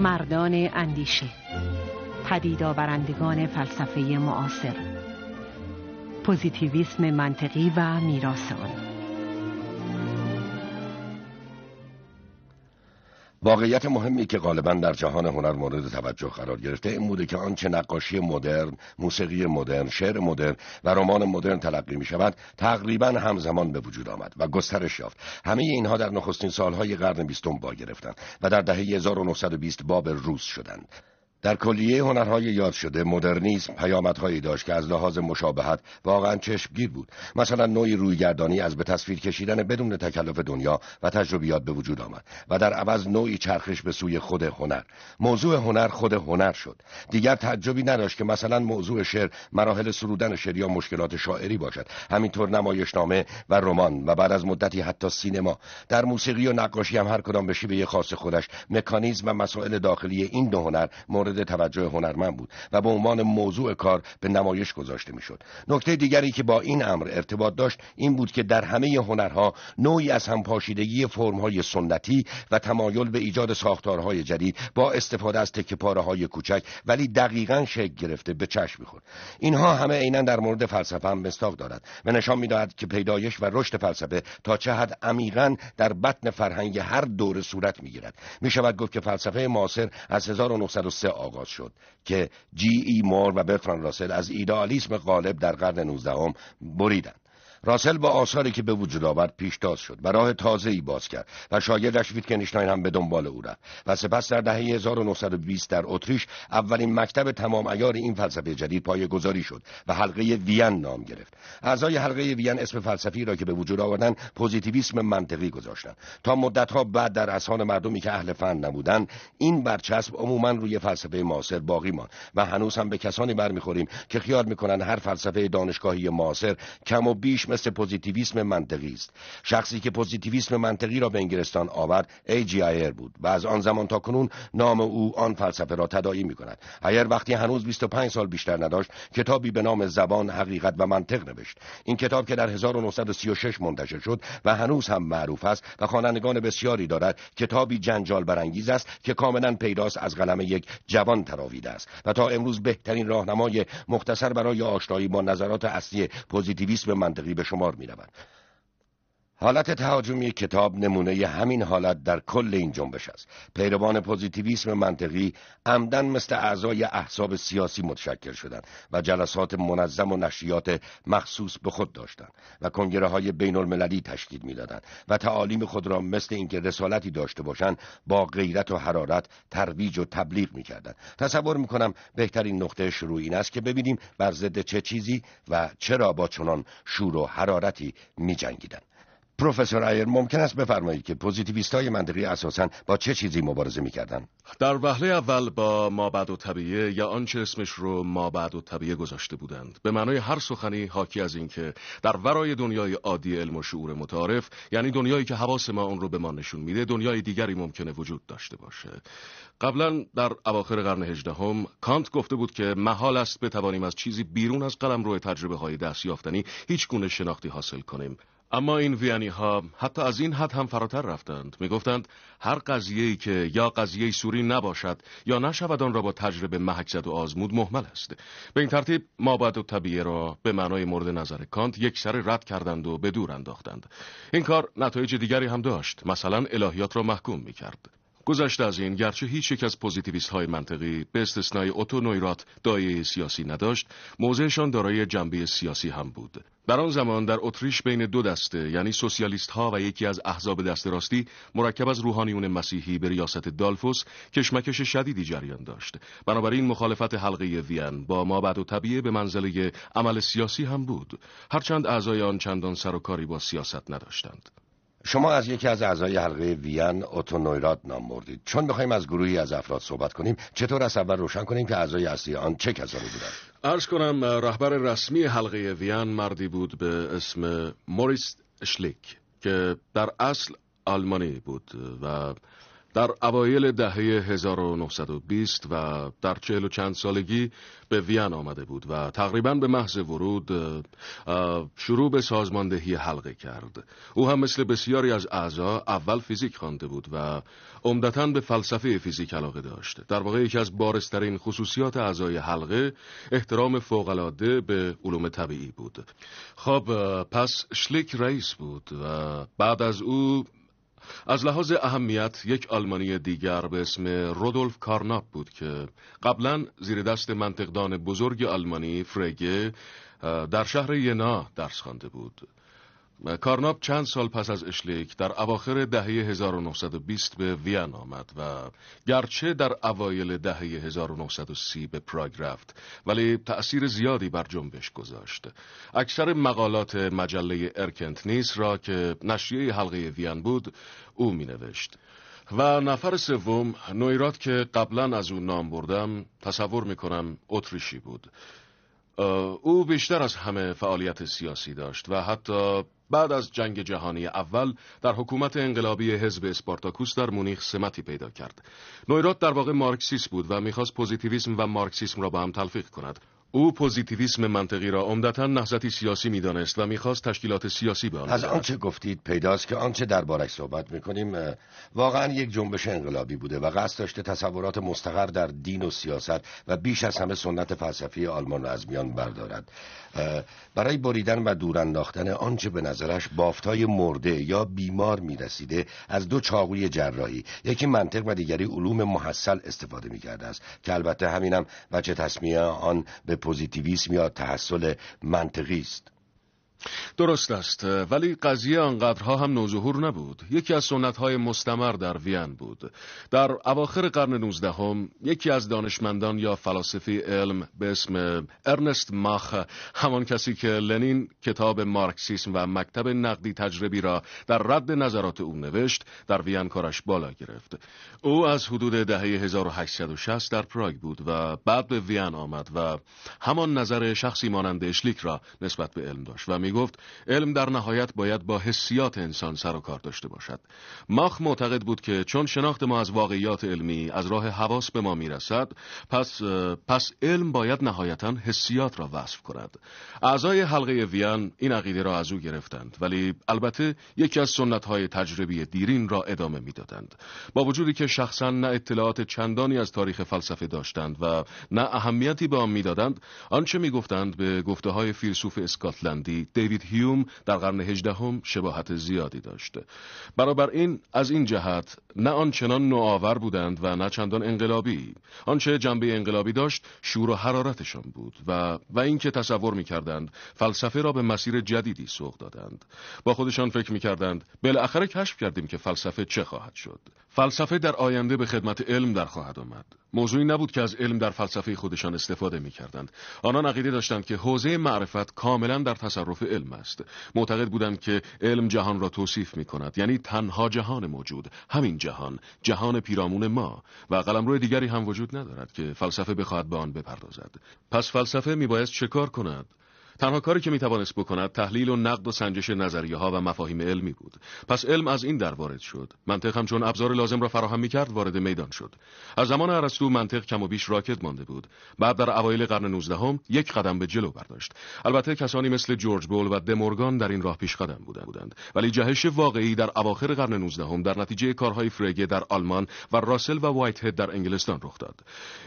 مردان اندیشه پدیدا برندگان فلسفه معاصر پوزیتیویسم منطقی و میراث واقعیت مهمی که غالبا در جهان هنر مورد توجه قرار گرفته این بوده که آنچه نقاشی مدرن، موسیقی مدرن، شعر مدرن و رمان مدرن تلقی می شود تقریبا همزمان به وجود آمد و گسترش یافت. همه اینها در نخستین سالهای قرن بیستم با گرفتند و در دهه 1920 باب روز شدند. در کلیه هنرهای یاد شده مدرنیسم پیامدهایی داشت که از لحاظ مشابهت واقعا چشمگیر بود. مثلا نوعی رویگردانی از به تصویر کشیدن بدون تکلف دنیا و تجربیات به وجود آمد و در عوض نوعی چرخش به سوی خود هنر. موضوع هنر خود هنر شد. دیگر تعجبی نداشت که مثلا موضوع شعر مراحل سرودن شعر یا مشکلات شاعری باشد. همینطور نمایشنامه و رمان و بعد از مدتی حتی سینما. در موسیقی و نقاشی هم هر کدام به شیوه خاص خودش مکانیزم و مسائل داخلی این دو هنر مورد مورد توجه هنرمند بود و به عنوان موضوع کار به نمایش گذاشته می‌شد. نکته دیگری که با این امر ارتباط داشت این بود که در همه هنرها نوعی از همپاشیدگی فرمهای سنتی و تمایل به ایجاد ساختارهای جدید با استفاده از تکه های کوچک ولی دقیقا شکل گرفته به چشم می‌خورد. اینها همه عینا در مورد فلسفه هم مستاق دارد و نشان می‌دهد که پیدایش و رشد فلسفه تا چه حد عمیقا در بطن فرهنگ هر دور صورت می‌گیرد. می‌شود گفت که فلسفه معاصر از 1903 آغاز شد که جی ای مور و برتران راسل از ایدئالیسم غالب در قرن نوزدهم بریدند. راسل با آثاری که به وجود آورد پیشتاز شد و راه ای باز کرد و شاگردش ویتکنشتاین هم به دنبال او رفت و سپس در دهه 1920 در اتریش اولین مکتب تمام ایار این فلسفه جدید پای گذاری شد و حلقه وین نام گرفت. اعضای حلقه وین اسم فلسفی را که به وجود آوردن پوزیتیویسم منطقی گذاشتند. تا مدتها بعد در اذهان مردمی که اهل فن نبودند این برچسب عموما روی فلسفه معاصر باقی ماند و هنوز هم به کسانی برمیخوریم که خیال می‌کنند هر فلسفه دانشگاهی معاصر کم و بیش مثل پوزیتیویسم منطقی است. شخصی که پوزیتیویسم منطقی را به انگلستان آورد ای جی آیر بود و از آن زمان تا کنون نام او آن فلسفه را تداعی می کند اگر وقتی هنوز 25 سال بیشتر نداشت کتابی به نام زبان حقیقت و منطق نوشت. این کتاب که در 1936 منتشر شد و هنوز هم معروف است و خوانندگان بسیاری دارد کتابی جنجال برانگیز است که کاملا پیداست از قلم یک جوان تراویده است و تا امروز بهترین راهنمای مختصر برای آشنایی با نظرات اصلی پوزیتیویسم منطقی به شمار می رود. حالت تهاجمی کتاب نمونه همین حالت در کل این جنبش است. پیروان پوزیتیویسم منطقی عمدن مثل اعضای احزاب سیاسی متشکل شدند و جلسات منظم و نشریات مخصوص به خود داشتند و کنگره های بین المللی تشکیل می‌دادند و تعالیم خود را مثل اینکه رسالتی داشته باشند با غیرت و حرارت ترویج و تبلیغ می‌کردند. تصور می‌کنم بهترین نقطه شروع این است که ببینیم بر ضد چه چیزی و چرا با چنان شور و حرارتی میجنگیدند. پروفسور ایر ممکن است بفرمایید که پوزیتیویست های منطقی اساسا با چه چیزی مبارزه می‌کردن؟ در وهله اول با مابعد و طبیعه یا آنچه اسمش رو مابعد و طبیعه گذاشته بودند. به معنای هر سخنی حاکی از اینکه در ورای دنیای عادی علم و شعور متعارف یعنی دنیایی که حواس ما اون رو به ما نشون میده دنیای دیگری ممکنه وجود داشته باشه. قبلا در اواخر قرن هجدهم کانت گفته بود که محال است بتوانیم از چیزی بیرون از قلم روی تجربه های دست یافتنی هیچ گونه شناختی حاصل کنیم. اما این ویانی ها حتی از این حد هم فراتر رفتند. می گفتند هر قضیه که یا قضیه صوری نباشد یا نشود آن را با تجربه محک و آزمود مهمل است. به این ترتیب مابعدالطبیعه را به معنای مورد نظر کانت یک سر رد کردند و به دور انداختند. این کار نتایج دیگری هم داشت. مثلا الهیات را محکوم می کرد گذشته از این گرچه هیچ یک از پوزیتیویست های منطقی به استثنای اوتو نویرات داعیه سیاسی نداشت موضعشان دارای جنبه سیاسی هم بود. در آن زمان در اتریش بین دو دسته یعنی سوسیالیست ها و یکی از احزاب دست راستی مرکب از روحانیون مسیحی به ریاست دالفوس کشمکش شدیدی جریان داشت. بنابراین مخالفت حلقه وین با مابعد و طبیعه به منزله عمل سیاسی هم بود. هرچند اعضای آن چندان سر و کاری با سیاست نداشتند. شما از یکی از اعضای حلقه وین اوتونویرات نام بردید. چون بخوایم از گروهی از افراد صحبت کنیم چطور از اول روشن کنیم که اعضای اصلی آن چه کسانی بودند؟ ارز کنم رهبر رسمی حلقه وین مردی بود به اسم موریس شلیک که در اصل آلمانی بود و در اوایل دهه 1920 و در چهل و چند سالگی به وین آمده بود و تقریبا به محض ورود شروع به سازماندهی حلقه کرد. او هم مثل بسیاری از اعضا اول فیزیک خوانده بود و عمدتا به فلسفه فیزیک علاقه داشت. در واقع یکی از بارسترین خصوصیات اعضای حلقه احترام فوقالعاده به علوم طبیعی بود. خب پس شلیک رئیس بود و بعد از او از لحاظ اهمیت یک آلمانی دیگر به اسم رودولف کارناپ بود که قبلا زیر دست منطقدان بزرگ آلمانی فرگه در شهر ینا درس خوانده بود. کارناپ چند سال پس از اشلیک در اواخر دهه 1920 به وین آمد و گرچه در اوایل دهه 1930 به پراگ رفت ولی تأثیر زیادی بر جنبش گذاشت. اکثر مقالات مجله ارکنت نیس را که نشریه حلقه وین بود او می نوشت. و نفر سوم نویرات که قبلا از او نام بردم تصور می کنم اتریشی بود او بیشتر از همه فعالیت سیاسی داشت و حتی بعد از جنگ جهانی اول در حکومت انقلابی حزب اسپارتاکوس در مونیخ سمتی پیدا کرد. نویرات در واقع مارکسیست بود و می‌خواست پوزیتیویسم و مارکسیسم را با هم تلفیق کند. او پوزیتیویسم منطقی را عمدتا نهضتی سیاسی می‌دانست و می‌خواست تشکیلات سیاسی به آن از آنچه گفتید پیداست که آنچه دربارش صحبت می‌کنیم واقعا یک جنبش انقلابی بوده و قصد داشته تصورات مستقر در دین و سیاست و بیش از همه سنت فلسفی آلمان را از میان بردارد. برای بریدن و دور انداختن آنچه به نظرش بافتای مرده یا بیمار می‌رسیده از دو چاقوی جراحی یکی منطق و دیگری علوم محصل استفاده می‌کرده است که البته همینم بچه تصمیه آن به پوزیتیویسم یا تحصل منطقی است. درست است. ولی قضیه آنقدرها هم نوظهور نبود. یکی از سنت های مستمر در وین بود. در اواخر قرن نوزدهم یکی از دانشمندان یا فلاسفی علم به اسم ارنست ماخ همان کسی که لنین کتاب مارکسیسم و مکتب نقدی تجربی را در رد نظرات او نوشت در وین کارش بالا گرفت. او از حدود دهه 1860 در پراگ بود و بعد به وین آمد و همان نظر شخصی مانند اشلیک را نسبت به علم داشت و می گفت علم در نهایت باید با حسیات انسان سر و کار داشته باشد. ماخ معتقد بود که چون شناخت ما از واقعیات علمی از راه حواس به ما می‌رسد پس پس علم باید نهایتا حسیات را وصف کند. اعضای حلقه وین این عقیده را از او گرفتند ولی البته یکی از سنت های تجربی دیرین را ادامه می‌دادند. با وجودی که شخصا نه اطلاعات چندانی از تاریخ فلسفه داشتند و نه اهمیتی به آن می‌دادند آنچه می‌گفتند به گفته های فیلسوف اسکاتلندی دیوید هیوم در قرن هجدهم شباهت زیادی داشت. برابر این از این جهت نه آنچنان نوآور بودند و نه چندان انقلابی. آنچه جنبه انقلابی داشت شور و حرارتشان بود و و اینکه تصور می‌کردند فلسفه را به مسیر جدیدی سوق دادند. با خودشان فکر می‌کردند بالاخره کشف کردیم که فلسفه چه خواهد شد. فلسفه در آینده به خدمت علم در خواهد آمد. موضوعی نبود که از علم در فلسفه خودشان استفاده می‌کردند. آنان عقیده داشتند که حوزه معرفت کاملا در تصرف علم است. معتقد بودند که علم جهان را توصیف می کند یعنی تنها جهان موجود. همین جهان جهان پیرامون ما. و قلمرو دیگری هم وجود ندارد که فلسفه بخواهد به آن بپردازد. پس فلسفه میبایست چه کار کند؟ تنها کاری که می‌توانست بکند تحلیل و نقد و سنجش نظریه ها و مفاهیم علمی بود. پس علم از این در وارد شد. منطق هم چون ابزار لازم را فراهم می‌کرد وارد میدان شد. از زمان ارسطو منطق کم و بیش راکت مانده بود. بعد در اوایل قرن 19 هم یک قدم به جلو برداشت. البته کسانی مثل جورج بول و دمورگان در این راه پیش قدم بودند. ولی جهش واقعی در اواخر قرن 19 هم در نتیجه کارهای فرگه در آلمان و راسل و وایت هد در انگلستان رخ داد.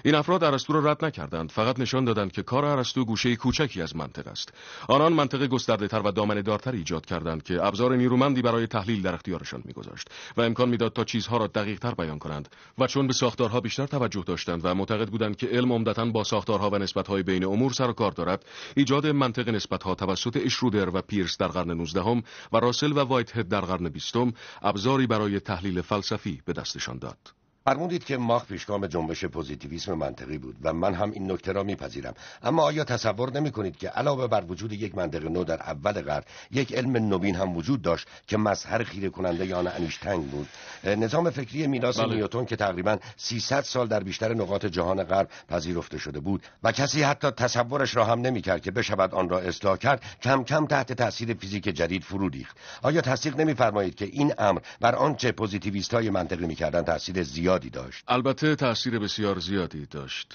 این افراد ارسطو را رد نکردند. فقط نشان دادند که کار ارسطو گوشه کوچکی از منطق است. آنان منطقه گسترده تر و دامنه دارتر ایجاد کردند که ابزار نیرومندی برای تحلیل در اختیارشان میگذاشت و امکان می‌داد تا چیزها را دقیق تر بیان کنند و چون به ساختارها بیشتر توجه داشتند و معتقد بودند که علم عمدتا با ساختارها و نسبتهای بین امور سر و کار دارد ایجاد منطق نسبتها توسط اشرودر و پیرس در قرن 19 و راسل و وایت هد در قرن 20 ابزاری برای تحلیل فلسفی به دستشان داد. فرمودید که ماخ پیشگام جنبش پوزیتیویسم منطقی بود و من هم این نکته را میپذیرم. اما آیا تصور نمی کنید که علاوه بر وجود یک منطق نو در اول قرن یک علم نوین هم وجود داشت که مظهر خیره کننده آن اینشتین بود؟ نظام فکری میراث بله. نیوتن که تقریبا 300 سال در بیشتر نقاط جهان غرب پذیرفته شده بود و کسی حتی تصورش را هم نمی‌کرد که بشود آن را اصلاح کرد کم کم تحت تاثیر فیزیک جدید فرو ریخت. آیا تصدیق نمیفرمایید که این امر بر آنچه پوزیتیویست های منطقی می‌کردند تاثیر زیادی داشت. البته تاثیر بسیار زیادی داشت.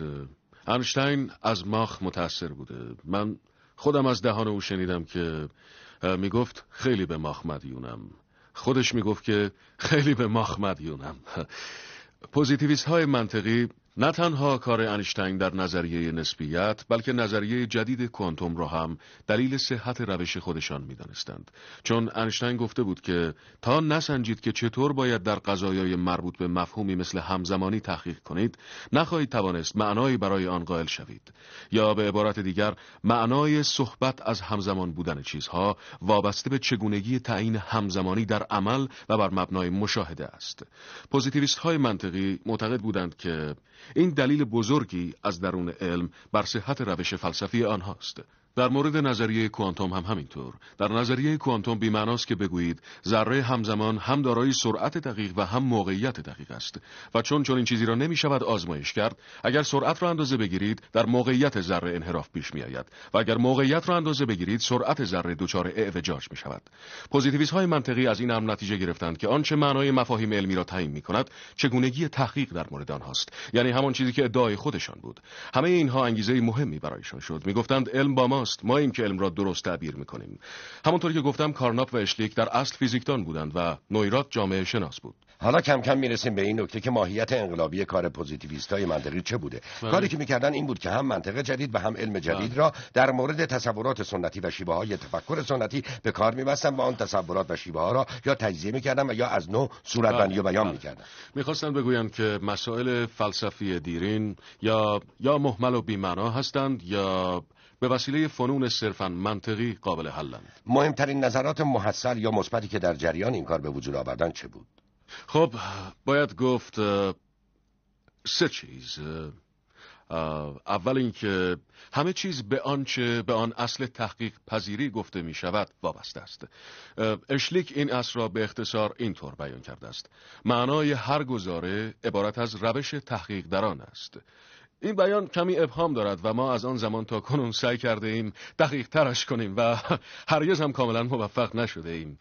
انشتین از ماخ متاثر بوده. من خودم از دهان او شنیدم که می‌گفت خیلی به ماخ مدیونم. خودش می‌گفت که خیلی به ماخ مدیونم. پوزیتیویست های منطقی نه تنها کار انشتین در نظریه نسبیت بلکه نظریه جدید کوانتوم را هم دلیل صحت روش خودشان می‌دانستند. چون انشتین گفته بود که تا نسنجید که چطور باید در قضایای مربوط به مفهومی مثل همزمانی تحقیق کنید نخواهید توانست معنایی برای آن قائل شوید. یا به عبارت دیگر معنای صحبت از همزمان بودن چیزها وابسته به چگونگی تعیین همزمانی در عمل و بر مبنای مشاهده است. پوزیتیویست های منطقی معتقد بودند که این دلیل بزرگی از درون علم بر صحت روش فلسفی آنهاست. در مورد نظریه کوانتوم هم همینطور. در نظریه کوانتوم بیمعناست که بگویید ذره همزمان هم دارای سرعت دقیق و هم موقعیت دقیق است. و چون چون این چیزی را نمی شود آزمایش کرد اگر سرعت را اندازه بگیرید در موقعیت ذره انحراف پیش می آید و اگر موقعیت را اندازه بگیرید سرعت ذره دچار اعوجاج می شود پوزیتیویست های منطقی از این امر نتیجه گرفتند که آنچه معنای مفاهیم علمی را تعیین می کند چگونگی تحقیق در مورد آنهاست. یعنی همان چیزی که ادعای خودشان بود. همه اینها انگیزه مهمی برایشان شد. می‌گفتند علم با ما ماست ما این که علم را درست تعبیر می‌کنیم همونطور که گفتم کارناپ و اشلیک در اصل فیزیکدان بودند و نویرات جامعه شناس بود حالا کم کم می‌رسیم به این نکته که ماهیت انقلابی کار پوزیتیویست های منطقی چه بوده بله. کاری که می‌کردن این بود که هم منطق جدید و هم علم جدید بله. را در مورد تصورات سنتی و شیوه های تفکر سنتی به کار میبستن و آن تصورات و شیوه ها را یا تجزیه می‌کردن و یا از نو صورتبندی و بیان بله. می‌کردن می‌خواستن بگویند که مسائل فلسفی دیرین یا یا مهمل و بیمعنا هستند یا به وسیله فنون صرفا منطقی قابل حلند مهمترین نظرات محصل یا مثبتی که در جریان این کار به وجود آوردن چه بود؟ خب باید گفت سه چیز. اول اینکه همه چیز به آنچه به آن اصل تحقیق پذیری گفته می شود وابسته است. اشلیک این اصل را به اختصار اینطور بیان کرده است. معنای هر گزاره عبارت از روش تحقیق در آن است. این بیان کمی ابهام دارد و ما از آن زمان تا کنون سعی کرده ایم دقیق ترش کنیم و هرگز هم کاملا موفق نشده ایم.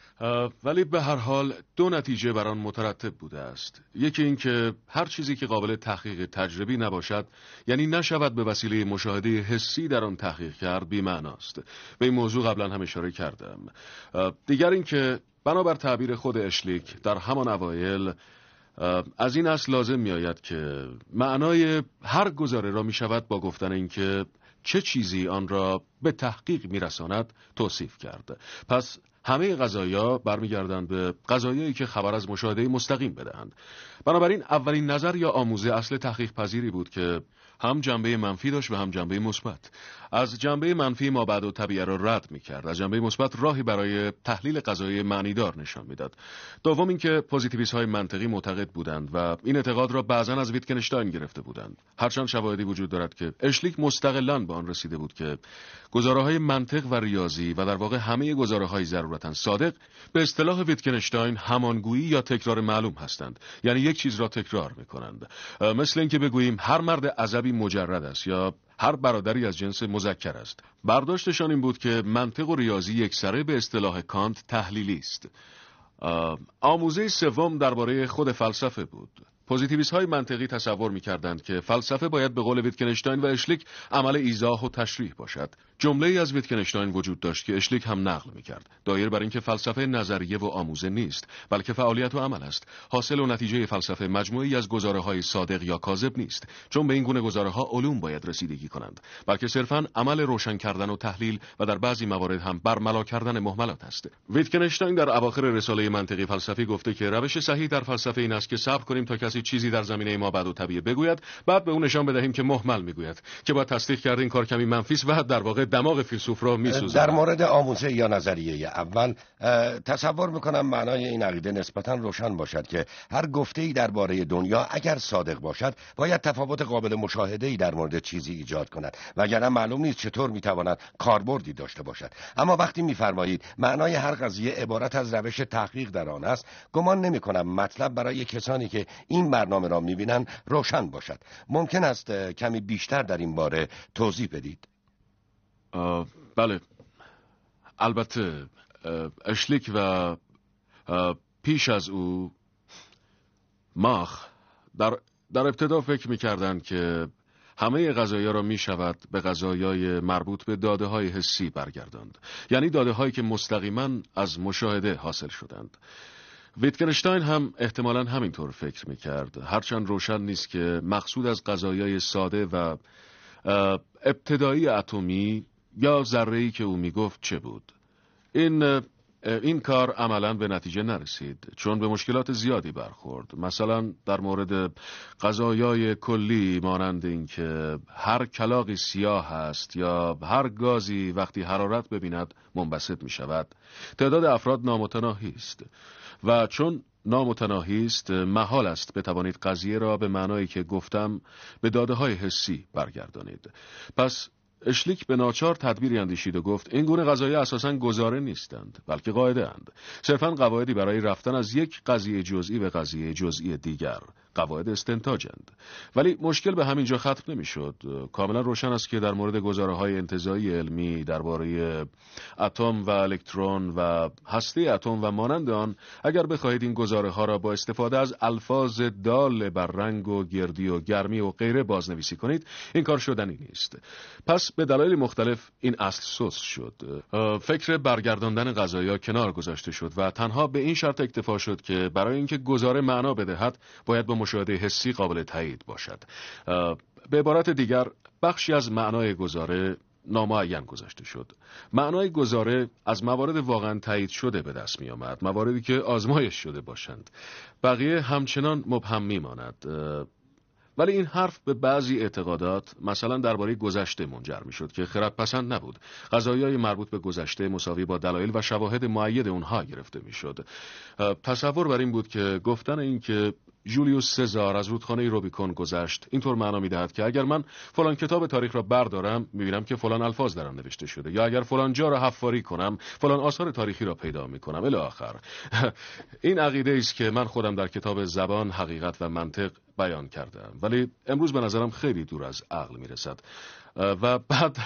ولی به هر حال دو نتیجه بر آن مترتب بوده است. یکی اینکه هر چیزی که قابل تحقیق تجربی نباشد یعنی نشود به وسیله مشاهده حسی در آن تحقیق کرد بی‌معناست. به این موضوع قبلا هم اشاره کردم. دیگر اینکه بنابر تعبیر خود اشلیک در همان اوایل از این اصل لازم می آید که معنای هر گزاره را می شود با گفتن اینکه چه چیزی آن را به تحقیق می رساند توصیف کرد. پس همه قضایا برمیگردند به قضایایی که خبر از مشاهده مستقیم بدهند. بنابراین اولین نظر یا آموزه اصل تحقیق پذیری بود که هم جنبه منفی داشت و هم جنبه مثبت. از جنبه منفی ما بعد و طبیعه را رد می کرد از جنبه مثبت راهی برای تحلیل قضایی معنیدار نشان می‌داد. دوم اینکه پوزیتیویست های منطقی معتقد بودند و این اعتقاد را بعضا از ویتکنشتاین گرفته بودند. هرچند شواهدی وجود دارد که اشلیک مستقلا به آن رسیده بود که گزاره های منطق و ریاضی و در واقع همه گزاره های ضرورتا صادق به اصطلاح ویتکنشتاین همانگویی یا تکرار معلوم هستند. یعنی یک چیز را تکرار می کنند مثل اینکه بگوییم هر مرد عزبی مجرد است یا هر برادری از جنس مذکر است. برداشتشان این بود که منطق و ریاضی یکسره به اصطلاح کانت تحلیلی است. آموزه سوم درباره خود فلسفه بود. پوزیتیویست های منطقی تصور می کردند که فلسفه باید به قول ویتکنشتاین و اشلیک عمل ایضاح و تشریح باشد. جمله ای از ویتکنشتاین وجود داشت که اشلیک هم نقل می کرد. دایر بر اینکه فلسفه نظریه و آموزه نیست، بلکه فعالیت و عمل است. حاصل و نتیجه فلسفه مجموعه‌ای از گزاره های صادق یا کاذب نیست، چون به این گونه گزاره ها علوم باید رسیدگی کنند، بلکه صرفا عمل روشن کردن و تحلیل و در بعضی موارد هم برملا کردن مهملات است. ویتکنشتاین در اواخر رساله منطقی فلسفی گفته که روش صحیح در فلسفه این است که صبر کنیم تا کسی کسی چیزی در زمینه ما بعد و طبیعه بگوید بعد به او نشان بدهیم که مهمل می‌گوید که باید تصدیق کرد این کار کمی منفی و در واقع دماغ فیلسوف را میسوزد. در مورد آموزه یا نظریه اول تصور می‌کنم معنای این عقیده نسبتا روشن باشد که هر گفته ای درباره دنیا اگر صادق باشد باید تفاوت قابل مشاهده ای در مورد چیزی ایجاد کند. وگرنه معلوم نیست چطور می‌تواند کاربردی داشته باشد. اما وقتی میفرمایید معنای هر قضیه عبارت از روش تحقیق در آن است گمان نمی کنم مطلب برای کسانی که این برنامه را می‌بینند روشن باشد. ممکن است کمی بیشتر در این باره توضیح بدید. بله. البته اشلیک و پیش از او ماخ در, در ابتدا فکر می‌کردند که همه غذایا را می شود به غذایای مربوط به داده های حسی برگرداند. یعنی داده هایی که مستقیما از مشاهده حاصل شدند. ویتگنشتاین هم احتمالا همینطور فکر می کرد هرچند روشن نیست که مقصود از غذایای ساده و ابتدایی اتمی یا ذره که او می گفت چه بود. این این کار عملا به نتیجه نرسید چون به مشکلات زیادی برخورد. مثلا در مورد غذایای کلی مانند اینکه هر کلاقی سیاه است یا هر گازی وقتی حرارت ببیند منبسط می شود تعداد افراد نامتناهی است. و چون نامتناهی است محال است بتوانید قضیه را به معنایی که گفتم به داده های حسی برگردانید. پس اشلیک به ناچار تدبیری اندیشید و گفت این گونه قضایی اساسا گزاره نیستند بلکه قاعده اند. صرفا قواعدی برای رفتن از یک قضیه جزئی به قضیه جزئی دیگر قواعد استنتاجند ولی مشکل به همین جا ختم نمی‌شد. کاملا روشن است که در مورد گزاره های انتظایی علمی درباره اتم و الکترون و هسته اتم و مانند آن اگر بخواهید این گزاره ها را با استفاده از الفاظ دال بر رنگ و گردی و گرمی و غیره بازنویسی کنید این کار شدنی نیست. پس به دلایل مختلف این اصل سوس شد. فکر برگرداندن غذایا کنار گذاشته شد و تنها به این شرط اکتفا شد که برای اینکه گزاره معنا بدهد باید با مشاهده حسی قابل تایید باشد. به عبارت دیگر بخشی از معنای گزاره نامعین گذاشته شد. معنای گزاره از موارد واقعا تایید شده به دست می آمد مواردی که آزمایش شده باشند. بقیه همچنان مبهم می ماند ولی این حرف به بعضی اعتقادات مثلا درباره گذشته منجر می شد که خرد پسند نبود. های مربوط به گذشته مساوی با دلایل و شواهد معید اونها گرفته می شد تصور بر این بود که گفتن این که جولیوس سزار از رودخانه روبیکون گذشت اینطور معنا می‌دهد که اگر من فلان کتاب تاریخ را بردارم می‌بینم که فلان الفاظ در آن نوشته شده. یا اگر فلان جا را حفاری کنم فلان آثار تاریخی را پیدا می‌کنم. الی آخر. این عقیده است که من خودم در کتاب زبان حقیقت و منطق بیان کردم. ولی امروز به نظرم خیلی دور از عقل می‌رسد. و بعد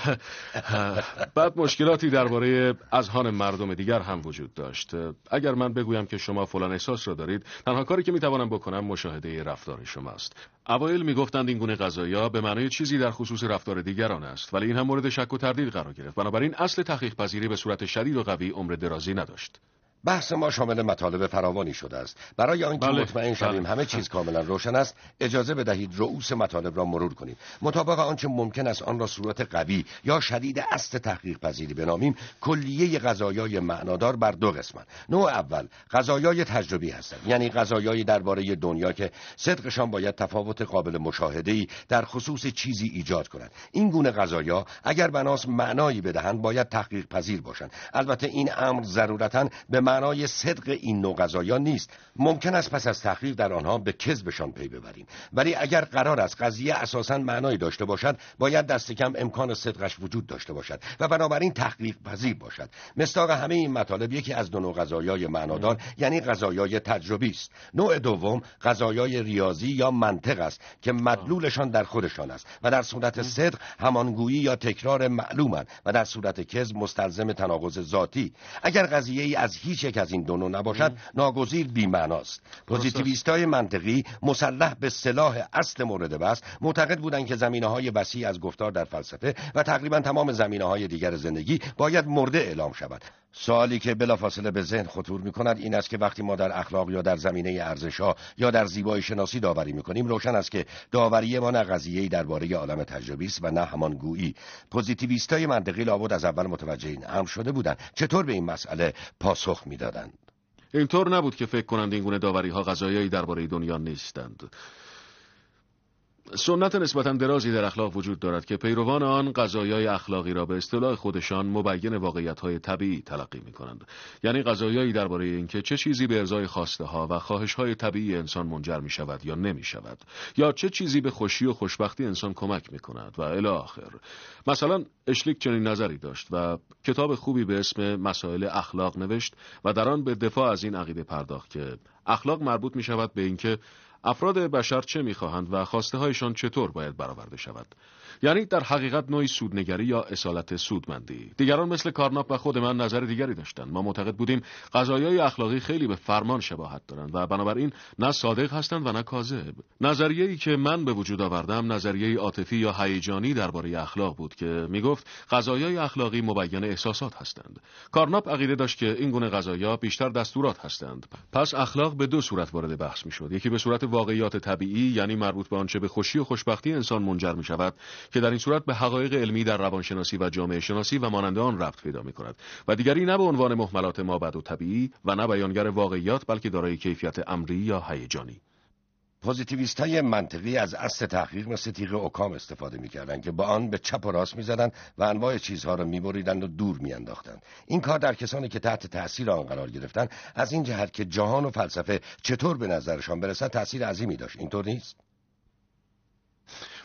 بعد مشکلاتی درباره اذهان مردم دیگر هم وجود داشت. اگر من بگویم که شما فلان احساس را دارید تنها کاری که می‌توانم بکنم مشاهده رفتار شماست اوایل می‌گفتند این گونه قضایا به معنای چیزی در خصوص رفتار دیگران است ولی این هم مورد شک و تردید قرار گرفت. بنابراین اصل تحقیق پذیری به صورت شدید و قوی عمر درازی نداشت. بحث ما شامل مطالب فراوانی شده است. برای آنکه بله. مطمئن شویم بله. همه چیز کاملا روشن است اجازه بدهید رؤوس مطالب را مرور کنیم. مطابق آنچه ممکن است آن را صورت قوی یا شدید است تحقیق پذیری بنامیم کلیه غذایای معنادار بر دو قسمند نوع اول غذایای تجربی هستند. یعنی غذایای درباره دنیا که صدقشان باید تفاوت قابل مشاهده در خصوص چیزی ایجاد کنند این گونه غذایا اگر بناس معنایی بدهند باید تحقیق پذیر باشند. البته این امر ضرورتا به معنای صدق این نوع غذایا نیست. ممکن است پس از تحقیق در آنها به کذبشان پی ببریم. ولی اگر قرار است قضیه اساسا معنایی داشته باشد باید دست کم امکان صدقش وجود داشته باشد و بنابراین تحقیق پذیر باشد. مستاق همه این مطالب یکی از دو نوع غذایای معنادار یعنی غذایای تجربی است. نوع دوم غذایای ریاضی یا منطق است که مدلولشان در خودشان است و در صورت صدق همانگویی یا تکرار معلومند و در صورت کذب مستلزم تناقض ذاتی. اگر قضیه ای از هیچ یک از این دو نباشد ناگزیر بیمعناست. پوزیتیویست های منطقی مسلح به صلاح اصل مورد بحث معتقد بودند که زمینه های وسیع از گفتار در فلسفه و تقریبا تمام زمینه های دیگر زندگی باید مرده اعلام شود. سوالی که بلافاصله به ذهن خطور می کند این است که وقتی ما در اخلاق یا در زمینه ارزش ها یا در زیبایی شناسی داوری می کنیم روشن است که داوری ما نه قضیه درباره عالم تجربی است و نه همان گویی. پوزیتیویستای منطقی لابد از اول متوجه این امر شده بودند. چطور به این مسئله پاسخ می‌دادند؟ اینطور نبود که فکر کنند این گونه داوری ها غذایایی درباره دنیا نیستند. سنت نسبتا درازی در اخلاق وجود دارد که پیروان آن قضایای اخلاقی را به اصطلاح خودشان مبین واقعیت‌های طبیعی تلقی می کنند یعنی قضایایی درباره اینکه چه چیزی به ارزای خواسته ها و خواهش های طبیعی انسان منجر می شود یا نمی شود یا چه چیزی به خوشی و خوشبختی انسان کمک می کند و الی آخر. مثلا اشلیک چنین نظری داشت و کتاب خوبی به اسم مسائل اخلاق نوشت و در آن به دفاع از این عقیده پرداخت که اخلاق مربوط می شود به اینکه افراد بشر چه می‌خواهند و خواسته هایشان چطور باید برآورده شود؟ یعنی در حقیقت نوعی سودنگری یا اصالت سودمندی. دیگران مثل کارناپ و خود من نظر دیگری داشتند. ما معتقد بودیم قضایای اخلاقی خیلی به فرمان شباهت دارند و بنابراین نه صادق هستند و نه کاذب. نظریه‌ای که من به وجود آوردم نظریه عاطفی یا هیجانی درباره اخلاق بود که می‌گفت قضایای اخلاقی مبین احساسات هستند. کارناپ عقیده داشت که این گونه قضایا بیشتر دستورات هستند. پس اخلاق به دو صورت وارد بحث می‌شد. یکی به صورت واقعیات طبیعی یعنی مربوط به آنچه به خوشی و خوشبختی انسان منجر می شود که در این صورت به حقایق علمی در روانشناسی و جامعه شناسی و مانند آن ربط پیدا می کند و دیگری نه به عنوان محملات مابعد و طبیعی و نه بیانگر واقعیات بلکه دارای کیفیت امری یا هیجانی. پوزیتیویست های منطقی از اصل تحقیق مثل تیغ اوکام استفاده می‌کردند که با آن به چپ و راست می‌زدند و انواع چیزها را میبریدند و دور میانداختند. این کار در کسانی که تحت تاثیر آن قرار گرفتند از این جهت که جهان و فلسفه چطور به نظرشان برسد تاثیر عظیمی داشت. اینطور نیست؟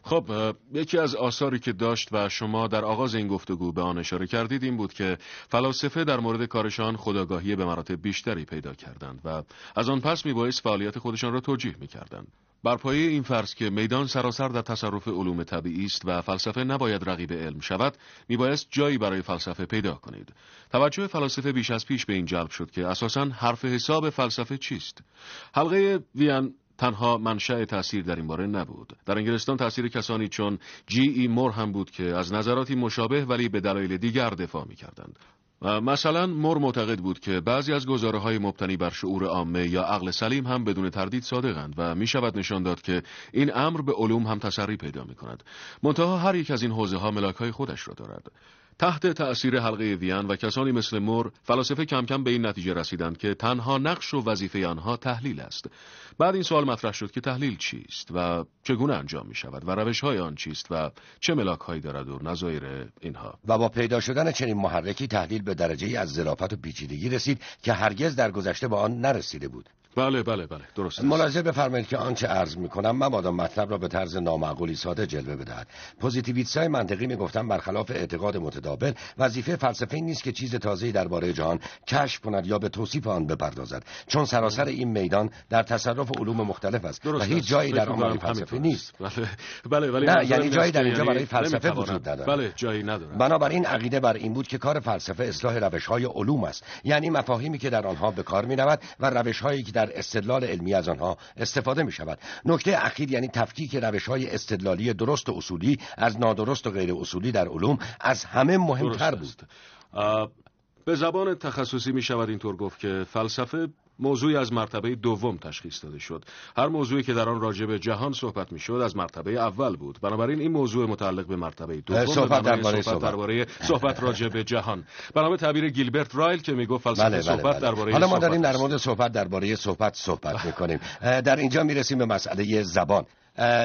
خب یکی از آثاری که داشت و شما در آغاز این گفتگو به آن اشاره کردید این بود که فلاسفه در مورد کارشان خودآگاهی به مراتب بیشتری پیدا کردند و از آن پس میبایست فعالیت خودشان را توجیه می‌کردند. بر پایه این فرض که میدان سراسر در تصرف علوم طبیعی است و فلسفه نباید رقیب علم شود میبایست جایی برای فلسفه پیدا کنید. توجه فلاسفه بیش از پیش به این جلب شد که اساسا حرف حساب فلسفه چیست؟ حلقه وین تنها منشأ تاثیر در این باره نبود در انگلستان تاثیر کسانی چون جی ای مور هم بود که از نظراتی مشابه ولی به دلایل دیگر دفاع می کردند. مثلا مور معتقد بود که بعضی از گزاره های مبتنی بر شعور عامه یا عقل سلیم هم بدون تردید صادقند و می شود نشان داد که این امر به علوم هم تسری پیدا می کند. منتها هر یک از این حوزه ها ملاک های خودش را دارد. تحت تأثیر حلقه وین و کسانی مثل مور فلاسفه کم کم به این نتیجه رسیدند که تنها نقش و وظیفه آنها تحلیل است. بعد این سوال مطرح شد که تحلیل چیست و چگونه انجام می شود و روش های آن چیست و چه ملاک هایی دارد و نظایر اینها. و با پیدا شدن چنین محرکی تحلیل به درجه‌ای از ظرافت و پیچیدگی رسید که هرگز در گذشته به آن نرسیده بود. بله بله بله درست ملاحظه بفرمایید که آنچه عرض می کنم مبادا مطلب را به طرز نامعقولی ساده جلوه بدهد. پوزیتیویست های منطقی می‌گفتند برخلاف اعتقاد متداول وظیفه فلسفه نیست که چیز تازه‌ای درباره جهان کشف کند یا به توصیف آن بپردازد. چون سراسر این میدان در تصرف علوم مختلف است و هیچ جایی در آن فلسفه نیست. بله بله ولی نه یعنی جایی در اینجا برای فلسفه وجود ندارد. بله جایی ندارد بنابراین عقیده بر این بود که کار فلسفه اصلاح روش های علوم است. یعنی مفاهیمی که در آنها به کار می و روش هایی که در استدلال علمی از آنها استفاده می شود نکته اخیر یعنی تفکیک روش های استدلالی درست و اصولی از نادرست و غیر اصولی در علوم از همه مهمتر بود. به زبان تخصصی می شود اینطور گفت که فلسفه موضوعی از مرتبه دوم تشخیص داده شد. هر موضوعی که در آن راجع به جهان صحبت می‌شد از مرتبه اول بود. بنابراین این موضوع متعلق به مرتبه دوم صحبت درباره صحبت درباره صحبت راجع به جهان. بنابراین تعبیر گیلبرت رایل که می‌گفت فلسفه بله، بله، صحبت بله. درباره حالا ما داریم در مورد صحبت درباره صحبت صحبت می‌کنیم. در اینجا می‌رسیم به مسئله زبان.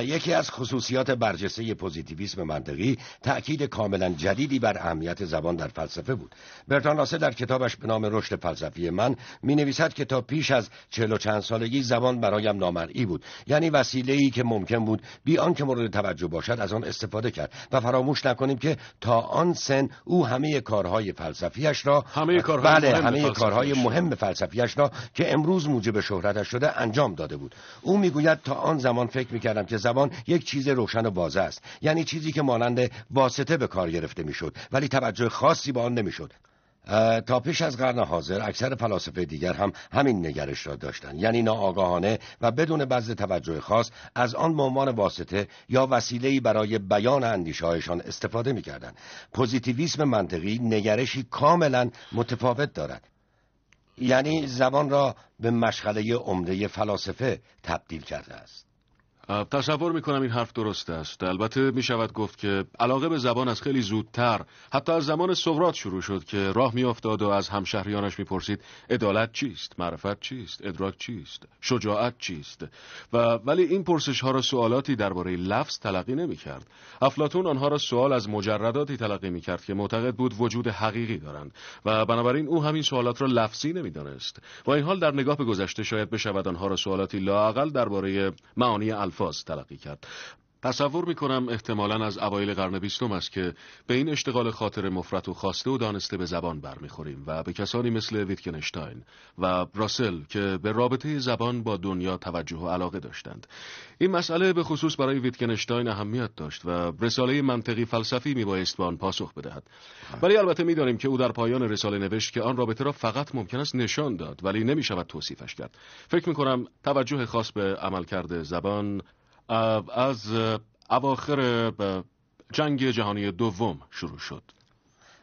یکی از خصوصیات برجسته پوزیتیویسم منطقی تأکید کاملا جدیدی بر اهمیت زبان در فلسفه بود. برتان راسه در کتابش به نام رشد فلسفی من می نویسد که تا پیش از چهل و چند سالگی زبان برایم نامرئی بود. یعنی وسیله ای که ممکن بود بی آنکه مورد توجه باشد از آن استفاده کرد و فراموش نکنیم که تا آن سن او همه کارهای فلسفیش را همه کارهای بله مهم همه کارهای مهم فلسفیش را که امروز موجب شهرتش شده انجام داده بود. او می‌گوید تا آن زمان فکر می‌کردم که زبان یک چیز روشن و واضح است. یعنی چیزی که مانند واسطه به کار گرفته می‌شد ولی توجه خاصی به آن نمی‌شد. تا پیش از قرن حاضر اکثر فلاسفه دیگر هم همین نگرش را داشتند. یعنی ناآگاهانه و بدون بذل توجه خاص از آن به عنوان واسطه یا وسیله‌ای برای بیان اندیشه‌هایشان استفاده می‌کردند. پوزیتیویسم منطقی نگرشی کاملا متفاوت دارد. یعنی زبان را به مشغله عمده فلاسفه تبدیل کرده است. تصور می‌کنم این حرف درست است. البته می‌شود گفت که علاقه به زبان از خیلی زودتر حتی از زمان سقراط شروع شد که راه میافتاد و از همشهریانش می‌پرسید عدالت چیست؟ معرفت چیست؟ ادراک چیست؟ شجاعت چیست؟ و ولی این پرسش ها را سوالاتی درباره لفظ تلقی نمی‌کرد. افلاتون آنها را سوال از مجرداتی تلقی می‌کرد که معتقد بود وجود حقیقی دارند و بنابراین او همین سوالات را لفظی نمی‌دانست. با این حال در نگاه به گذشته شاید بشود آنها را سوالاتی لااقل درباره معانی الفاظ تلقی کرد. تصور می کنم احتمالا از اوایل قرن بیستم است که به این اشتغال خاطر مفرت و خواسته و دانسته به زبان برمیخوریم و به کسانی مثل ویتکنشتاین و راسل که به رابطه زبان با دنیا توجه و علاقه داشتند. این مسئله به خصوص برای ویتکنشتاین اهمیت داشت و رساله منطقی فلسفی می بایست به آن پاسخ بدهد. ولی البته می‌دانیم که او در پایان رساله نوشت که آن رابطه را فقط ممکن است نشان داد ولی نمی شود توصیفش کرد. فکر می کنم توجه خاص به عملکرد زبان از اواخر جنگ جهانی دوم شروع شد.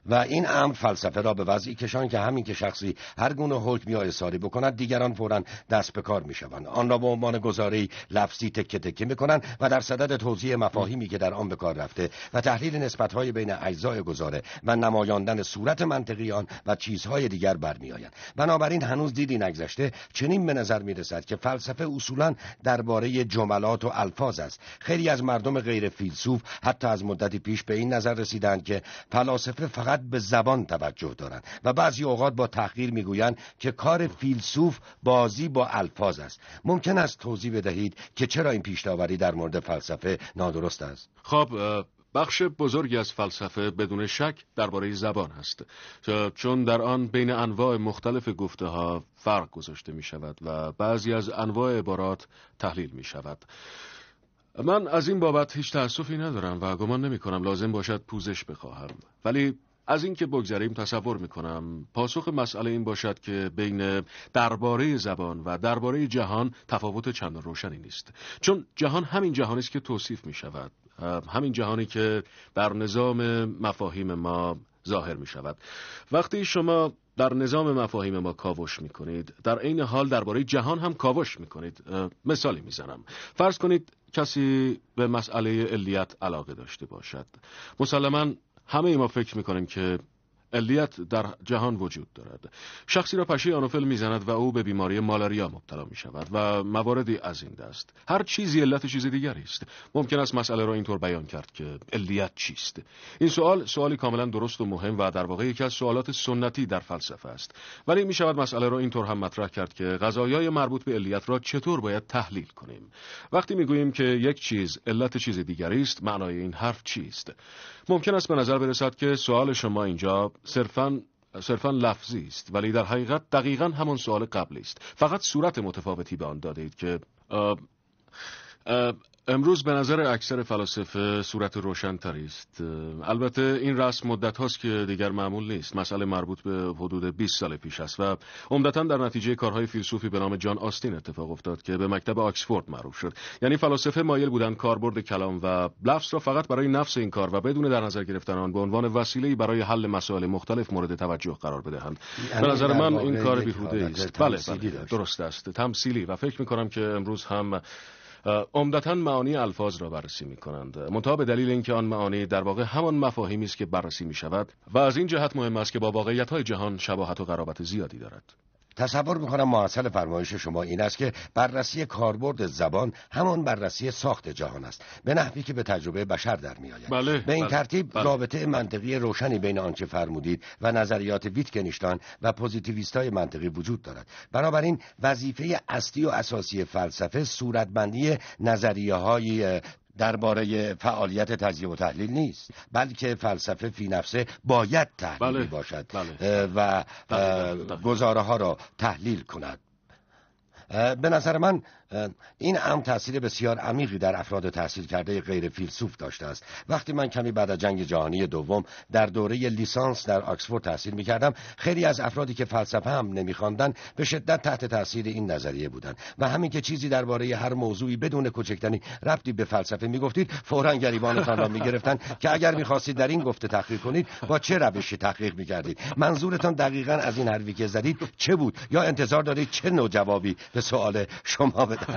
و این امر فلسفه را به وضعی کشان که همین که شخصی هر گونه حکم یا اصاری بکند دیگران فورا دست به کار می‌شوند. آن را به عنوان گزاره لفظی تکه تکه می‌کنند و در صدد توضیح مفاهیمی که در آن به کار رفته و تحلیل نسبتهای بین اجزای گزاره و نمایاندن صورت منطقی آن و چیزهای دیگر برمیآیند. بنابراین هنوز دیدی نگذشته چنین به نظر می‌رسد که فلسفه اصولا درباره جملات و الفاظ است. خیلی از مردم غیر فیلسوف حتی از مدتی پیش به این نظر رسیدند که فلاسفه فقط به زبان توجه دارند و بعضی اوقات با تحقیر می‌گویند که کار فیلسوف بازی با الفاظ است. ممکن است توضیح بدهید که چرا این پیشتاوری در مورد فلسفه نادرست است؟ خب بخش بزرگی از فلسفه بدون شک درباره زبان است. چون در آن بین انواع مختلف گفته ها فرق گذاشته می شود و بعضی از انواع عبارات تحلیل می شود من از این بابت هیچ تأسفی ندارم و گمان نمی کنم لازم باشد پوزش بخواهم. ولی از اینکه بگذریم تصور می‌کنم پاسخ مسئله این باشد که بین درباره زبان و درباره جهان تفاوت چندان روشنی نیست. چون جهان همین جهانی است که توصیف می شود همین جهانی که در نظام مفاهیم ما ظاهر می شود وقتی شما در نظام مفاهیم ما کاوش می کنید در عین حال درباره جهان هم کاوش می کنید مثالی می‌زنم. فرض کنید کسی به مسئله علیت علاقه داشته باشد. مسلما همه ما فکر می‌کنیم که علیت در جهان وجود دارد. شخصی را پشه آنوفل می‌زند و او به بیماری مالاریا مبتلا می شود و مواردی از این دست. هر چیزی علت چیز دیگری است. ممکن است مسئله را اینطور بیان کرد که علیت چیست؟ این سوال سوالی کاملا درست و مهم و در واقع یکی از سوالات سنتی در فلسفه است. ولی می شود مسئله را اینطور هم مطرح کرد که غذایای مربوط به علیت را چطور باید تحلیل کنیم؟ وقتی می‌گوییم که یک چیز علت چیز دیگری است معنای این حرف چیست؟ ممکن است به نظر برسد که سوال شما اینجا صرفا صرفا لفظی است. ولی در حقیقت دقیقا همان سوال قبلی است. فقط صورت متفاوتی به آن داده اید که امروز به نظر اکثر فلاسفه صورت روشنتری است. البته این رسم مدت هاست که دیگر معمول نیست. مسئله مربوط به حدود 20 سال پیش است و عمدتا در نتیجه کارهای فیلسوفی به نام جان آستین اتفاق افتاد که به مکتب آکسفورد معروف شد. یعنی فلاسفه مایل بودند کاربرد کلام و لفظ را فقط برای نفس این کار و بدون در نظر گرفتن آن به عنوان وسیله‌ای برای حل مسائل مختلف مورد توجه قرار بدهند. یعنی به نظر من این کار بیهوده است. بله, بله درست است. تمثیلی و فکر می کنم که امروز هم عمدتا معانی الفاظ را بررسی می کنند منتها به دلیل اینکه آن معانی در واقع همان مفاهیمی است که بررسی می شود و از این جهت مهم است که با واقعیت های جهان شباهت و قرابت زیادی دارد. تصور می‌کنم معاصل فرمایش شما این است که بررسی کاربرد زبان همان بررسی ساخت جهان است. به نحوی که به تجربه بشر در میآید. بله، به این بله، ترتیب بله. رابطه منطقی روشنی بین آنچه فرمودید و نظریات ویتکنشتاین و های منطقی وجود دارد. بنابراین وظیفه اصلی و اساسی فلسفه صورتبندی نظریه های درباره فعالیت تجزیه و تحلیل نیست بلکه فلسفه فی نفسه باید تحلیلی بله. باشد بله. و بله. گزاره ها را تحلیل کند به نظر من این امر تاثیر بسیار عمیقی در افراد تحصیل کرده غیر فیلسوف داشته است. وقتی من کمی بعد از جنگ جهانی دوم در دوره لیسانس در آکسفورد تحصیل می کردم خیلی از افرادی که فلسفه هم نمیخواندند به شدت تحت تاثیر این نظریه بودند. و همین که چیزی درباره هر موضوعی بدون کوچکترین ربطی به فلسفه می‌گفتید فورا گریبانتان را می‌گرفتند که اگر می‌خواستید در این گفته تحقیق کنید با چه روشی تحقیق می‌کردید؟ منظورتان دقیقا از این حرفی که زدید چه بود؟ یا انتظار دارید چه نوع جوابی به سوال شما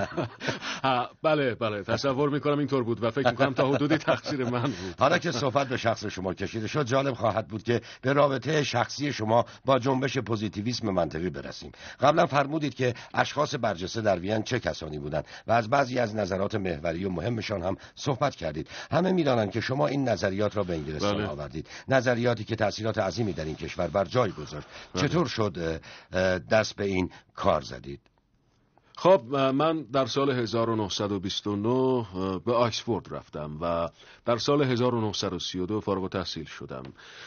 بدن بله بله تصور می‌کنم اینطور بود و فکر می‌کنم تا حدودی تقصیر من بود. حالا که صحبت به شخص شما کشیده شد جالب خواهد بود که به رابطه شخصی شما با جنبش پوزیتیویسم منطقی برسیم. قبلا فرمودید که اشخاص برجسته در وین چه کسانی بودند و از بعضی از نظرات محوری و مهمشان هم صحبت کردید. همه می‌دانند که شما این نظریات را به انگلستان بله. آوردید. نظریاتی که تاثیرات عظیمی در این کشور بر جای گذاشت. بله. چطور شد دست به این کار زدید؟ خب من در سال 1929 به آکسفورد رفتم و در سال 1932 فارغ‌التحصیل شدم.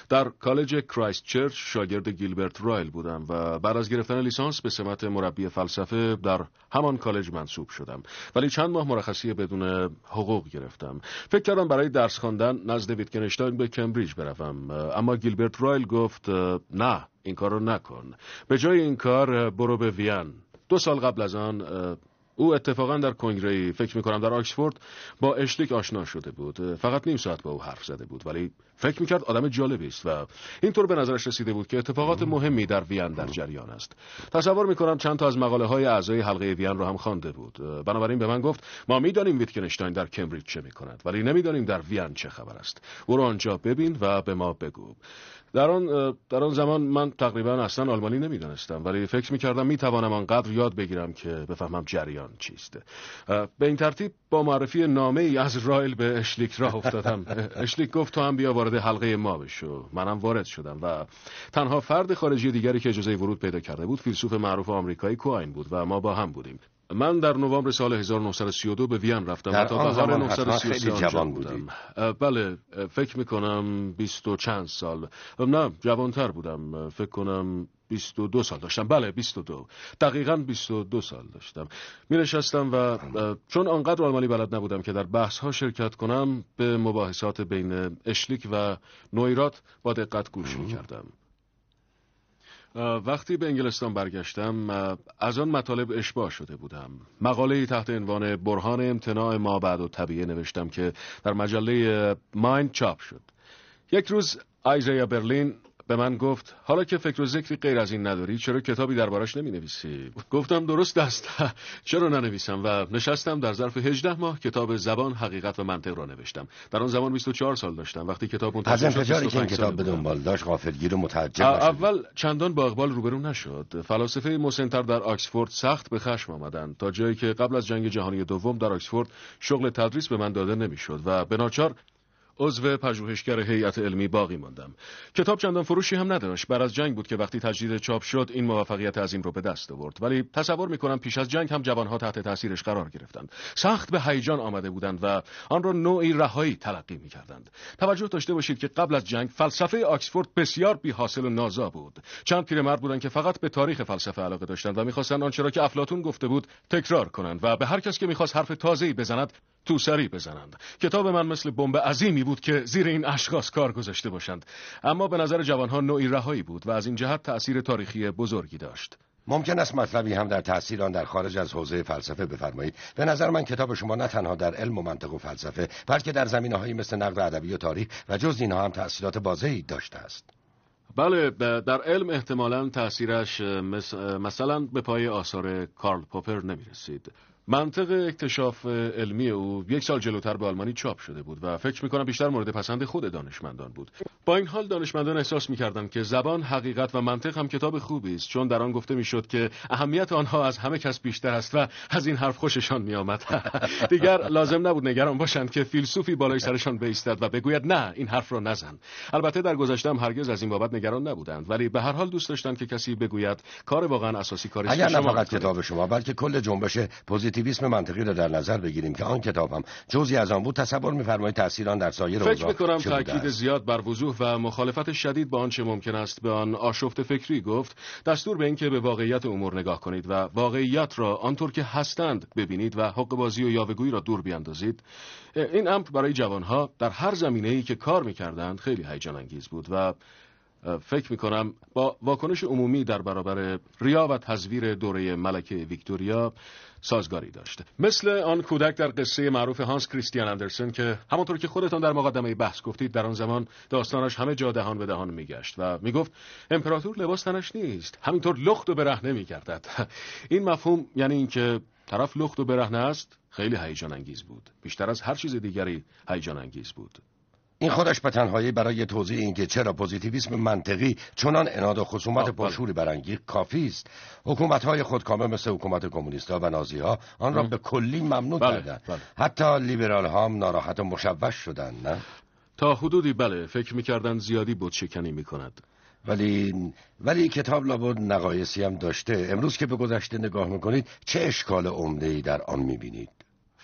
در کالج کرایست چرچ شاگرد گیلبرت رایل بودم و بعد از گرفتن لیسانس به سمت مربی فلسفه در همان کالج منصوب شدم. ولی چند ماه مرخصی بدون حقوق گرفتم. فکر کردم برای درس خواندن نزد ویتکنشتاین به کمبریج بروم. اما گیلبرت رایل گفت نه این کار رو نکن. به جای این کار برو به وین. دو سال قبل از آن او اتفاقا در کنگره فکر می‌کنم در آکسفورد با اشلیک آشنا شده بود. فقط نیم ساعت با او حرف زده بود ولی فکر می‌کرد آدم جالبی است و اینطور به نظرش رسیده بود که اتفاقات مهمی در وین در جریان است. تصور می‌کنم چند تا از مقاله های اعضای حلقه وین را هم خوانده بود. بنابراین به من گفت ما می‌دانیم ویتکنشتاین در کمبریج چه می‌کند ولی نمی‌دانیم در وین چه خبر است. او را آنجا ببین و به ما بگو. در آن در آن زمان من تقریبا اصلا آلمانی نمی‌دانستم ولی فکر می‌کردم می‌توانم آنقدر یاد بگیرم که بفهمم جریان چیست. به این ترتیب با معرفی نامه ای از رایل به اشلیک راه افتادم. اشلیک گفت تو هم بیا وارد حلقه ما بشو. منم وارد شدم و تنها فرد خارجی دیگری که اجازه ورود پیدا کرده بود فیلسوف معروف آمریکایی کوین بود و ما با هم بودیم. من در نوامبر سال 1932 به وین رفتم در تا بهار 1933 جوان بودم. بله فکر می‌کنم بیست و چند سال. نه جوانتر بودم. فکر کنم بیست و دو سال داشتم. بله بیست و دو. دقیقا بیست و دو سال داشتم. می نشستم و چون آنقدر آلمانی بلد نبودم که در بحث ها شرکت کنم به مباحثات بین اشلیک و نویرات با دقت گوش می کردم وقتی به انگلستان برگشتم از آن مطالب اشباه شده بودم. مقاله تحت عنوان برهان امتناع ما بعد و طبیعه نوشتم که در مجله مایند چاپ شد. یک روز آیزایا برلین به من گفت حالا که فکر و ذکری غیر از این نداری چرا کتابی دربارش نمی نویسی گفتم درست است. چرا ننویسم؟ و نشستم در ظرف 18 ماه کتاب زبان حقیقت و منطق را نوشتم. در آن زمان 24 سال داشتم. وقتی کتاب منتشر شد از انفجاری که این کتاب به دنبال داشت غافلگیر و متعجب اول چندان با اقبال روبرو نشد. فلاسفه مسنتر در آکسفورد سخت به خشم آمدند تا جایی که قبل از جنگ جهانی دوم در آکسفورد شغل تدریس به من داده نمی‌شد و به ناچار عضو پژوهشگر هیئت علمی باقی ماندم. کتاب چندان فروشی هم نداشت. بر از جنگ بود که وقتی تجدید چاپ شد این موفقیت عظیم رو به دست آورد. ولی تصور می‌کنم پیش از جنگ هم جوانها تحت تاثیرش قرار گرفتند. سخت به هیجان آمده بودند و آن را نوعی رهایی تلقی می‌کردند. توجه داشته باشید که قبل از جنگ فلسفه آکسفورد بسیار بی حاصل و نازا بود. چند پیرمرد بودند که فقط به تاریخ فلسفه علاقه داشتند و می‌خواستند آنچه را که افلاطون گفته بود تکرار کنند و به هر کس که می‌خواست حرف تازه‌ای بزند تو سری بزنند. کتاب من مثل بمب عظیمی بود که زیر این اشخاص کار گذاشته باشند. اما به نظر جوانها نوعی رهایی بود و از این جهت تأثیر تاریخی بزرگی داشت. ممکن است مطلبی هم در تاثیر آن در خارج از حوزه فلسفه بفرمایید. به نظر من کتاب شما نه تنها در علم و منطق و فلسفه بلکه در زمینه هایی مثل نقد ادبی و تاریخ و جز اینها هم تاثیرات بازه‌ای داشته است. بله در علم احتمالا تاثیرش مثلا به پای آثار کارل پوپر نمی رسید منطق اکتشاف علمی او یک سال جلوتر به آلمانی چاپ شده بود و فکر می کنم بیشتر مورد پسند خود دانشمندان بود. با این حال دانشمندان احساس می‌کردند که زبان حقیقت و منطق هم کتاب خوبی است چون در آن گفته می‌شد که اهمیت آنها از همه کس بیشتر است و از این حرف خوششان میآمد. دیگر لازم نبود نگران باشند که فیلسوفی بالای سرشان بیستد و بگوید نه این حرف را نزن. البته در گذشته هرگز از این بابت نگران نبودند ولی به هر حال دوست داشتند که کسی بگوید کار واقعا اساسی کاری اگر نه فقط کتاب شما بلکه کل جنبش پوزیتیویسم منطقی را در نظر بگیریم که آن کتابم جزئی از آن بود تصور می‌فرمایید تاثیر آن در سایر فکر می‌کنم تاکید زیاد بر وضوح و مخالفت شدید با آنچه ممکن است به آن آشفت فکری گفت. دستور به اینکه به واقعیت امور نگاه کنید و واقعیت را آنطور که هستند ببینید و حق بازی و یاوهگویی را دور بیاندازید. این امر برای جوانها در هر زمینه‌ای که کار می‌کردند خیلی هیجان انگیز بود و فکر می کنم با واکنش عمومی در برابر ریا و تزویر دوره ملکه ویکتوریا سازگاری داشته مثل آن کودک در قصه معروف هانس کریستیان اندرسن که همانطور که خودتان در مقدمه بحث گفتید در آن زمان داستانش همه جا دهان به دهان میگشت و می‌گفت امپراتور لباس تنش نیست همینطور لخت و برهنه میگردد این مفهوم یعنی اینکه طرف لخت و برهنه است خیلی هیجان انگیز بود. بیشتر از هر چیز دیگری هیجان انگیز بود. این خودش به تنهایی برای توضیح اینکه چرا پوزیتیویسم منطقی چنان اناد و خصومت پرشوری برانگیز کافی است. حکومت های خودکامه مثل حکومت کمونیستا و نازی ها آن را به کلی ممنوع بله، کردند. بله. حتی لیبرال ها هم ناراحت و مشوش شدند نه؟ تا حدودی بله فکر می‌کردن زیادی بود شکنی می‌کند. ولی ولی کتاب لابد نقایصی هم داشته. امروز که به گذشته نگاه می‌کنید چه اشکال عمده ای در آن می‌بینید؟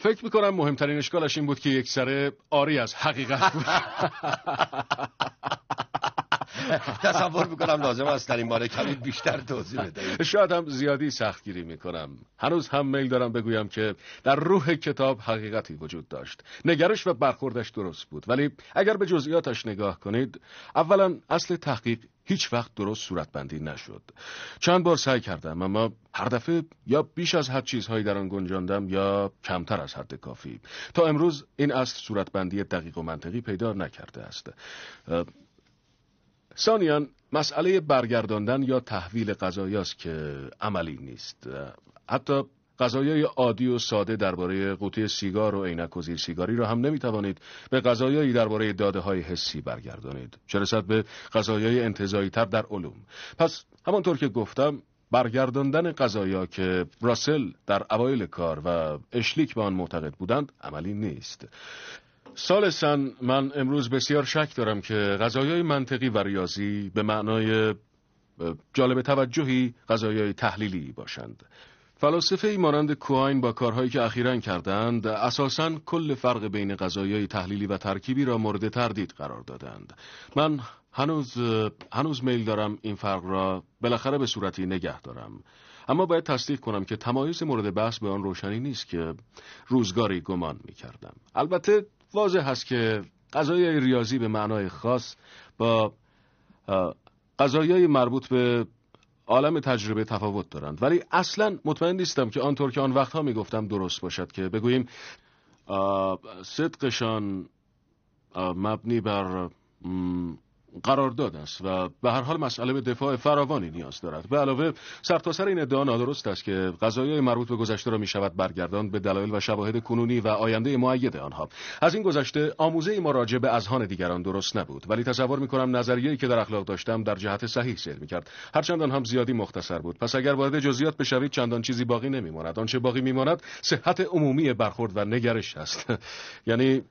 فکر می‌کنم مهمترین اشکالش این بود که یک سره آری از حقیقت بود. تصور می‌کنم لازم است در این باره کمی بیشتر توضیح بدهید. شاید هم زیادی سختگیری می‌کنم. هنوز هم میل دارم بگویم که در روح کتاب حقیقتی وجود داشت. نگرش و برخوردش درست بود. ولی اگر به جزئیاتش نگاه کنید اولا اصل تحقیق هیچ وقت درست صورتبندی نشد. چند بار سعی کردم اما هر دفعه یا بیش از حد چیزهایی در آن گنجاندم یا کمتر از حد کافی. تا امروز این اصل صورتبندی دقیق و منطقی پیدا نکرده است. ثانیاً مسئله برگرداندن یا تحویل غذایی که عملی نیست. حتی غذایای عادی و ساده درباره قوطی سیگار و عینک و زیر سیگاری را هم نمی‌توانید به غذایایی درباره داده های حسی برگردانید. چه رسد به غذایای انتزاعی تر در علوم. پس همانطور که گفتم برگرداندن غذایا که راسل در اوایل کار و اشلیک به آن معتقد بودند عملی نیست. سالسن من امروز بسیار شک دارم که غذایای منطقی و ریاضی به معنای جالب توجهی غذایای تحلیلی باشند. فلاسفه ای مانند کوهاین با کارهایی که اخیرا کردند اساساً کل فرق بین غذایای تحلیلی و ترکیبی را مورد تردید قرار دادند. من هنوز هنوز میل دارم این فرق را بالاخره به صورتی نگه دارم. اما باید تصدیق کنم که تمایز مورد بحث به آن روشنی نیست که روزگاری گمان می کردم البته واضح هست که غذایای ریاضی به معنای خاص با اه، غذایای مربوط به عالم تجربه تفاوت دارند. ولی اصلا مطمئن نیستم که آنطور که آن وقتها می‌گفتم درست باشد که بگوییم صدقشان مبنی بر قرارداد است و به هر حال مسئله به دفاع فراوانی نیاز دارد. به علاوه سرتاسر این ادعا نادرست است که قضایای مربوط به گذشته را می شود برگردان به دلایل و شواهد کنونی و آینده معید آنها. از این گذشته آموزه ما راجع به اذهان دیگران درست نبود ولی تصور می کنم نظریه‌ای که در اخلاق داشتم در جهت صحیح سیر می کرد هرچند آن هم زیادی مختصر بود. پس اگر وارد جزئیات بشوید چندان چیزی باقی نمیماند. آنچه باقی میماند صحت عمومی برخورد و نگرش است. یعنی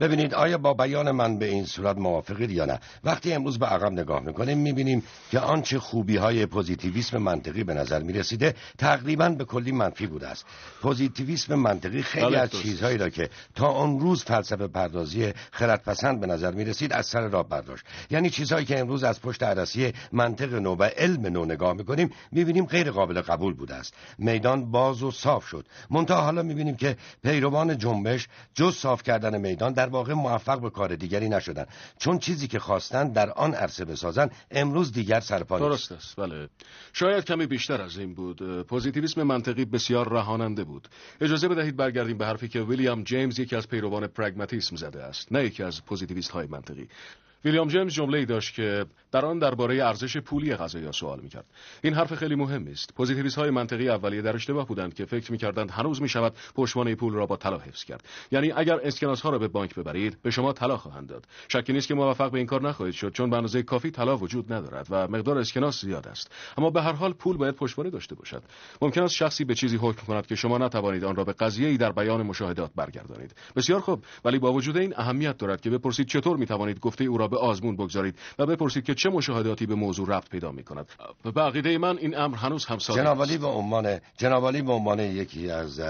ببینید آیا با بیان من به این صورت موافقید یا نه؟ وقتی امروز به عقب نگاه می‌کنیم می‌بینیم که آنچه خوبی های پوزیتیویسم منطقی به نظر می‌رسیده تقریبا به کلی منفی بوده است. پوزیتیویسم منطقی خیلی بله، از. چیزهایی را که تا آن روز فلسفه پردازی خردپسند به نظر می‌رسید از سر راه برداشت. یعنی چیزهایی که امروز از پشت عدسی منطق نو و علم نو نگاه می‌کنیم می‌بینیم غیر قابل قبول بوده است. میدان باز و صاف شد. منتها حالا می‌بینیم که پیروان جنبش جز صاف کردن میدان در واقع موفق به کار دیگری نشدند چون چیزی که خواستند در آن عرصه بسازند امروز دیگر سرپا درست است. بله. شاید کمی بیشتر از این بود. پوزیتیویسم منطقی بسیار رهاننده بود. اجازه بدهید برگردیم به حرفی که ویلیام جیمز یکی از پیروان پرگماتیسم زده است نه یکی از پوزیتیویست های منطقی. ویلیام جیمز جمله ای داشت که در آن درباره ارزش پولی قضایا سوال می‌کرد. این حرف خیلی مهمی است. پوزیتیویست های منطقی اولیه در اشتباه بودند که فکر می‌کردند هنوز می‌شود پشتوانه پول را با طلا حفظ کرد. یعنی اگر اسکناس ها را به بانک ببرید به شما طلا خواهند داد. شکی نیست که موفق به این کار نخواهید شد چون به اندازه کافی طلا وجود ندارد و مقدار اسکناس زیاد است. اما به هر حال پول باید پشتوانه داشته باشد. ممکن است شخصی به چیزی حکم کند که شما نتوانید آن را به قضیه‌ای در بیان مشاهدات برگردانید. بسیار خوب ولی با وجود این اهمیت دارد که بپرسید چطور می‌توانید گفته او را به آزمون بگذارید و بپرسید که چه مشاهداتی به موضوع ربط پیدا می‌کند به عقیده من این امر هنوز هم ساده جنابالی. به عنوان جنابالی به عنوان یکی از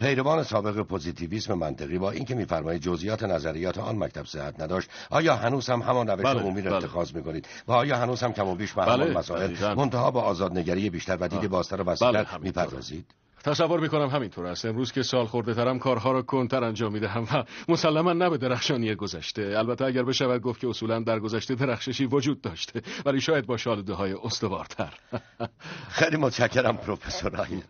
پیروان سابق پوزیتیویسم منطقی با اینکه میفرمایید جزئیات نظریات آن مکتب صحت نداشت آیا هنوز هم همان روش بله، عمومی را بله. اتخاذ می‌کنید و آیا هنوز هم کم و بیش به بله، همان مسائل دقیقاً. منتها با آزادنگری بیشتر و دید. بازتر و بله، وسیعتر. می‌پردازید تصور می‌کنم همینطور است. امروز که سال خورده ترم کارها را کنتر انجام می‌دهم و مسلما نه به درخشانی گذشته. البته اگر بشود گفت که اصولا در گذشته درخششی وجود داشته ولی شاید با شالوده های استوارتر. خیلی متشکرم پروفسور راین.